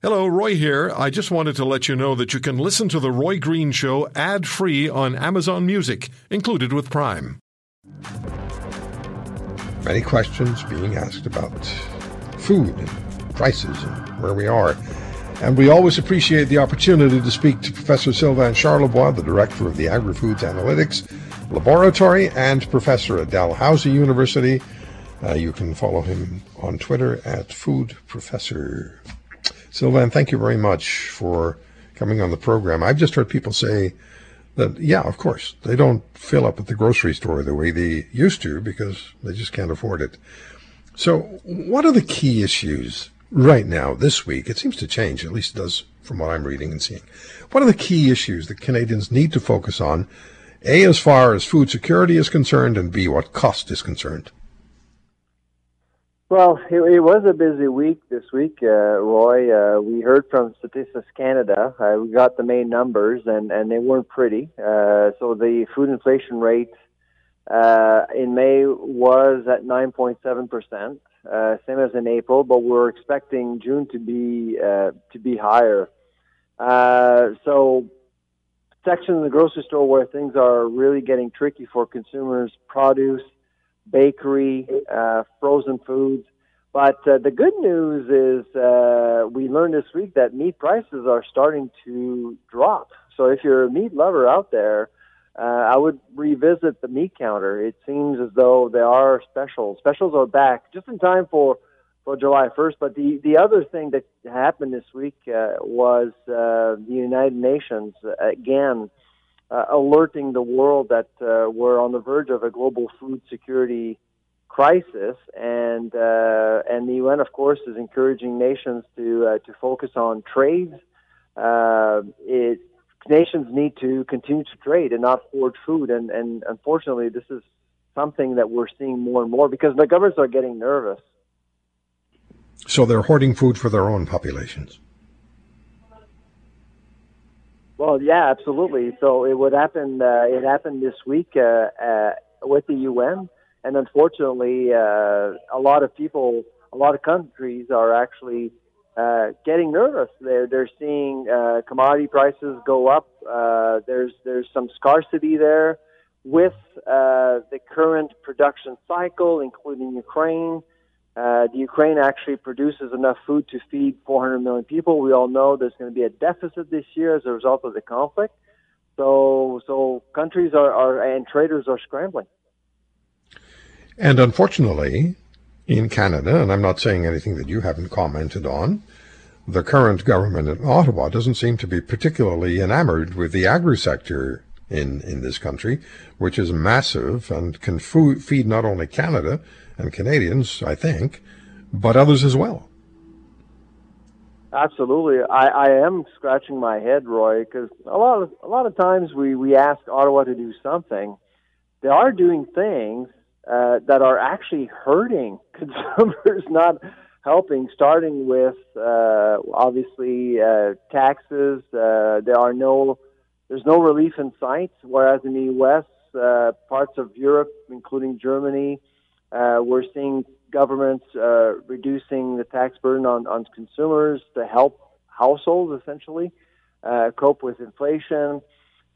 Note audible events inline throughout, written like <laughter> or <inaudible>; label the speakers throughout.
Speaker 1: Hello, Roy here. I just wanted to let you know that you can listen to The Roy Green Show ad free on Amazon Music, included with Prime.
Speaker 2: Many questions being asked about food and prices and where we are. And we always appreciate the opportunity to speak to Professor Sylvain Charlebois, the director of the Agri Foods Analytics Laboratory and professor at Dalhousie University. Uh, you can follow him on Twitter at Food Professor. Sylvain, thank you very much for coming on the program. I've just heard people say that, yeah, of course, they don't fill up at the grocery store the way they used to because they just can't afford it. So, what are the key issues right now, this week? It seems to change, at least it does from what I'm reading and seeing. What are the key issues that Canadians need to focus on, A, as far as food security is concerned, and B, what cost is concerned?
Speaker 3: Well, it, it, was a busy week this week, uh, Roy. Uh, we heard from Statistics Canada. Uh, we got the main numbers, and, and they weren't pretty. Uh, so the food inflation rate uh, in May was at 9.7%, uh, same as in April, but we're expecting June to be to be higher. so section of the grocery store where things are really getting tricky for consumers: produce bakery, uh, frozen foods. But uh, the good news is uh, we learned this week that meat prices are starting to drop. So if you're a meat lover out there, uh, I would revisit the meat counter. It seems as though there are specials. Specials are back just in time for for July 1st. But the the other thing that happened this week uh, was uh, the United Nations again uh, alerting the world that uh, we're on the verge of a global food security crisis, and uh, and the UN, of course, is encouraging nations to uh, to focus on trade. Uh, it, nations need to continue to trade and not hoard food, and and unfortunately, this is something that we're seeing more and more because the governments are getting nervous.
Speaker 2: So they're hoarding food for their own populations.
Speaker 3: Well, yeah, absolutely. So it would happen. Uh, it happened this week uh, uh, with the UN, and unfortunately, uh, a lot of people, a lot of countries are actually uh, getting nervous. They're they're seeing uh, commodity prices go up. Uh, there's there's some scarcity there with uh, the current production cycle, including Ukraine. Uh, the Ukraine actually produces enough food to feed 400 million people. We all know there's going to be a deficit this year as a result of the conflict. So, so countries are, are and traders are scrambling.
Speaker 2: And unfortunately, in Canada, and I'm not saying anything that you haven't commented on, the current government in Ottawa doesn't seem to be particularly enamored with the agri sector in, in this country, which is massive and can feed not only Canada and Canadians, I think, but others as well.
Speaker 3: Absolutely, I, I am scratching my head, Roy, because a lot of a lot of times we we ask Ottawa to do something. They are doing things uh, that are actually hurting <laughs> consumers, not helping. Starting with uh, obviously uh, taxes. Uh, there are no there's no relief in sight, whereas in the U.S., uh, parts of Europe, including Germany, uh, we're seeing governments uh, reducing the tax burden on, on consumers to help households essentially uh, cope with inflation.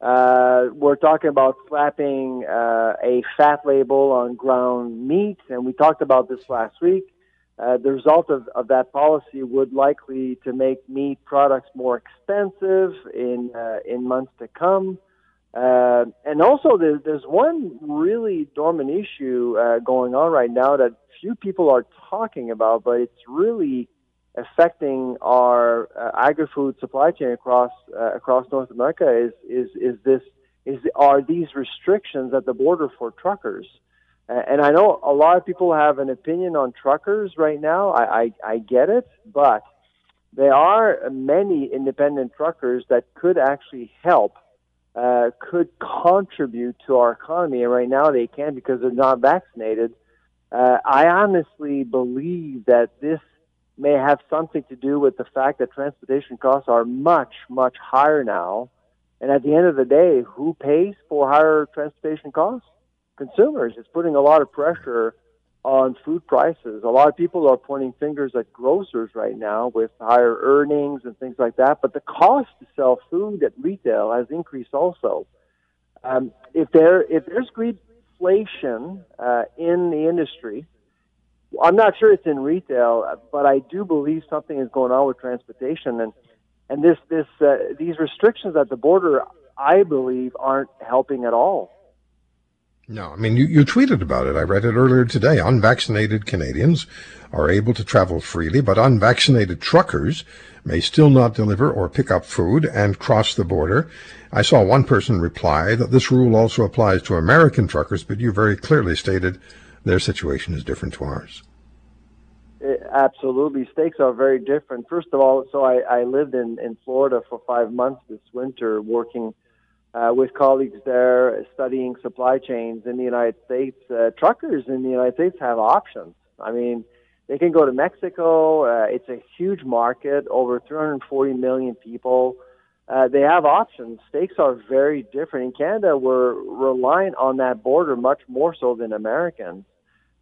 Speaker 3: Uh, we're talking about slapping uh, a fat label on ground meat, and we talked about this last week. Uh, the result of, of that policy would likely to make meat products more expensive in in months to come. Uh, and also, there's, there's one really dormant issue uh, going on right now that few people are talking about, but it's really affecting our uh, agri-food supply chain across uh, across North America. Is is is this is are these restrictions at the border for truckers? and I know a lot of people have an opinion on truckers right now. I, I, I get it, but there are many independent truckers that could actually help uh, could contribute to our economy, and right now they can't because they're not vaccinated. Uh, I honestly believe that this may have something to do with the fact that transportation costs are much, much higher now. And at the end of the day, who pays for higher transportation costs? Consumers. It's putting a lot of pressure on food prices. A lot of people are pointing fingers at grocers right now with higher earnings and things like that, but the cost to sell food at retail has increased also. Um, if there if there's greedflation uh, in the industry, I'm not sure it's in retail, but I do believe something is going on with transportation and and this this uh, these restrictions at the border, I believe, aren't helping at all.
Speaker 2: No, I mean, you, you tweeted about it. I read it earlier today. Unvaccinated Canadians are able to travel freely, but unvaccinated truckers may still not deliver or pick up food and cross the border. I saw one person reply that this rule also applies to American truckers, but you very clearly stated their situation is different to ours.
Speaker 3: It, absolutely. Stakes are very different. First of all, so I, I lived in, in Florida for five months this winter working uh, with colleagues there studying supply chains in the United States. Uh, truckers in the United States have options. I mean, they can go to Mexico. Uh, it's a huge market, over 340 million people. Uh, they have options. Stakes are very different. In Canada, we're reliant on that border much more so than Americans.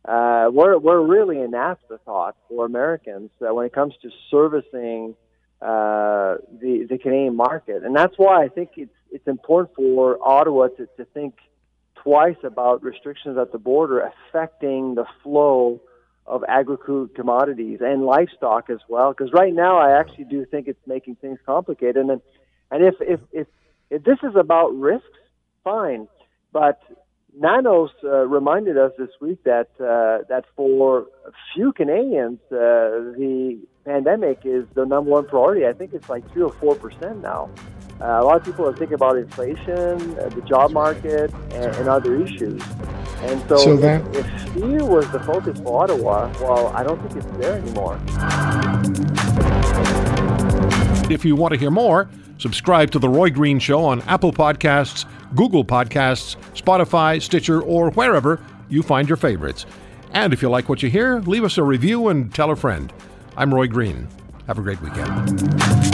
Speaker 3: Uh, we're we're really an afterthought for Americans uh, when it comes to servicing uh, the the Canadian market, and that's why I think it's it's important for Ottawa to, to think twice about restrictions at the border affecting the flow of agri-food commodities and livestock as well. Because right now, I actually do think it's making things complicated. And and if if if, if this is about risks, fine. But Nanos uh, reminded us this week that uh, that for few Canadians, uh, the pandemic is the number one priority. I think it's like three or four percent now. Uh, a lot of people are thinking about inflation, uh, the job market, and, and, other issues. And so, so that... if, if fear was the focus for Ottawa, well, I don't think it's there anymore.
Speaker 1: If you want to hear more, subscribe to The Roy Green Show on Apple Podcasts, Google Podcasts, Spotify, Stitcher, or wherever you find your favorites. And if you like what you hear, leave us a review and tell a friend. I'm Roy Green. Have a great weekend.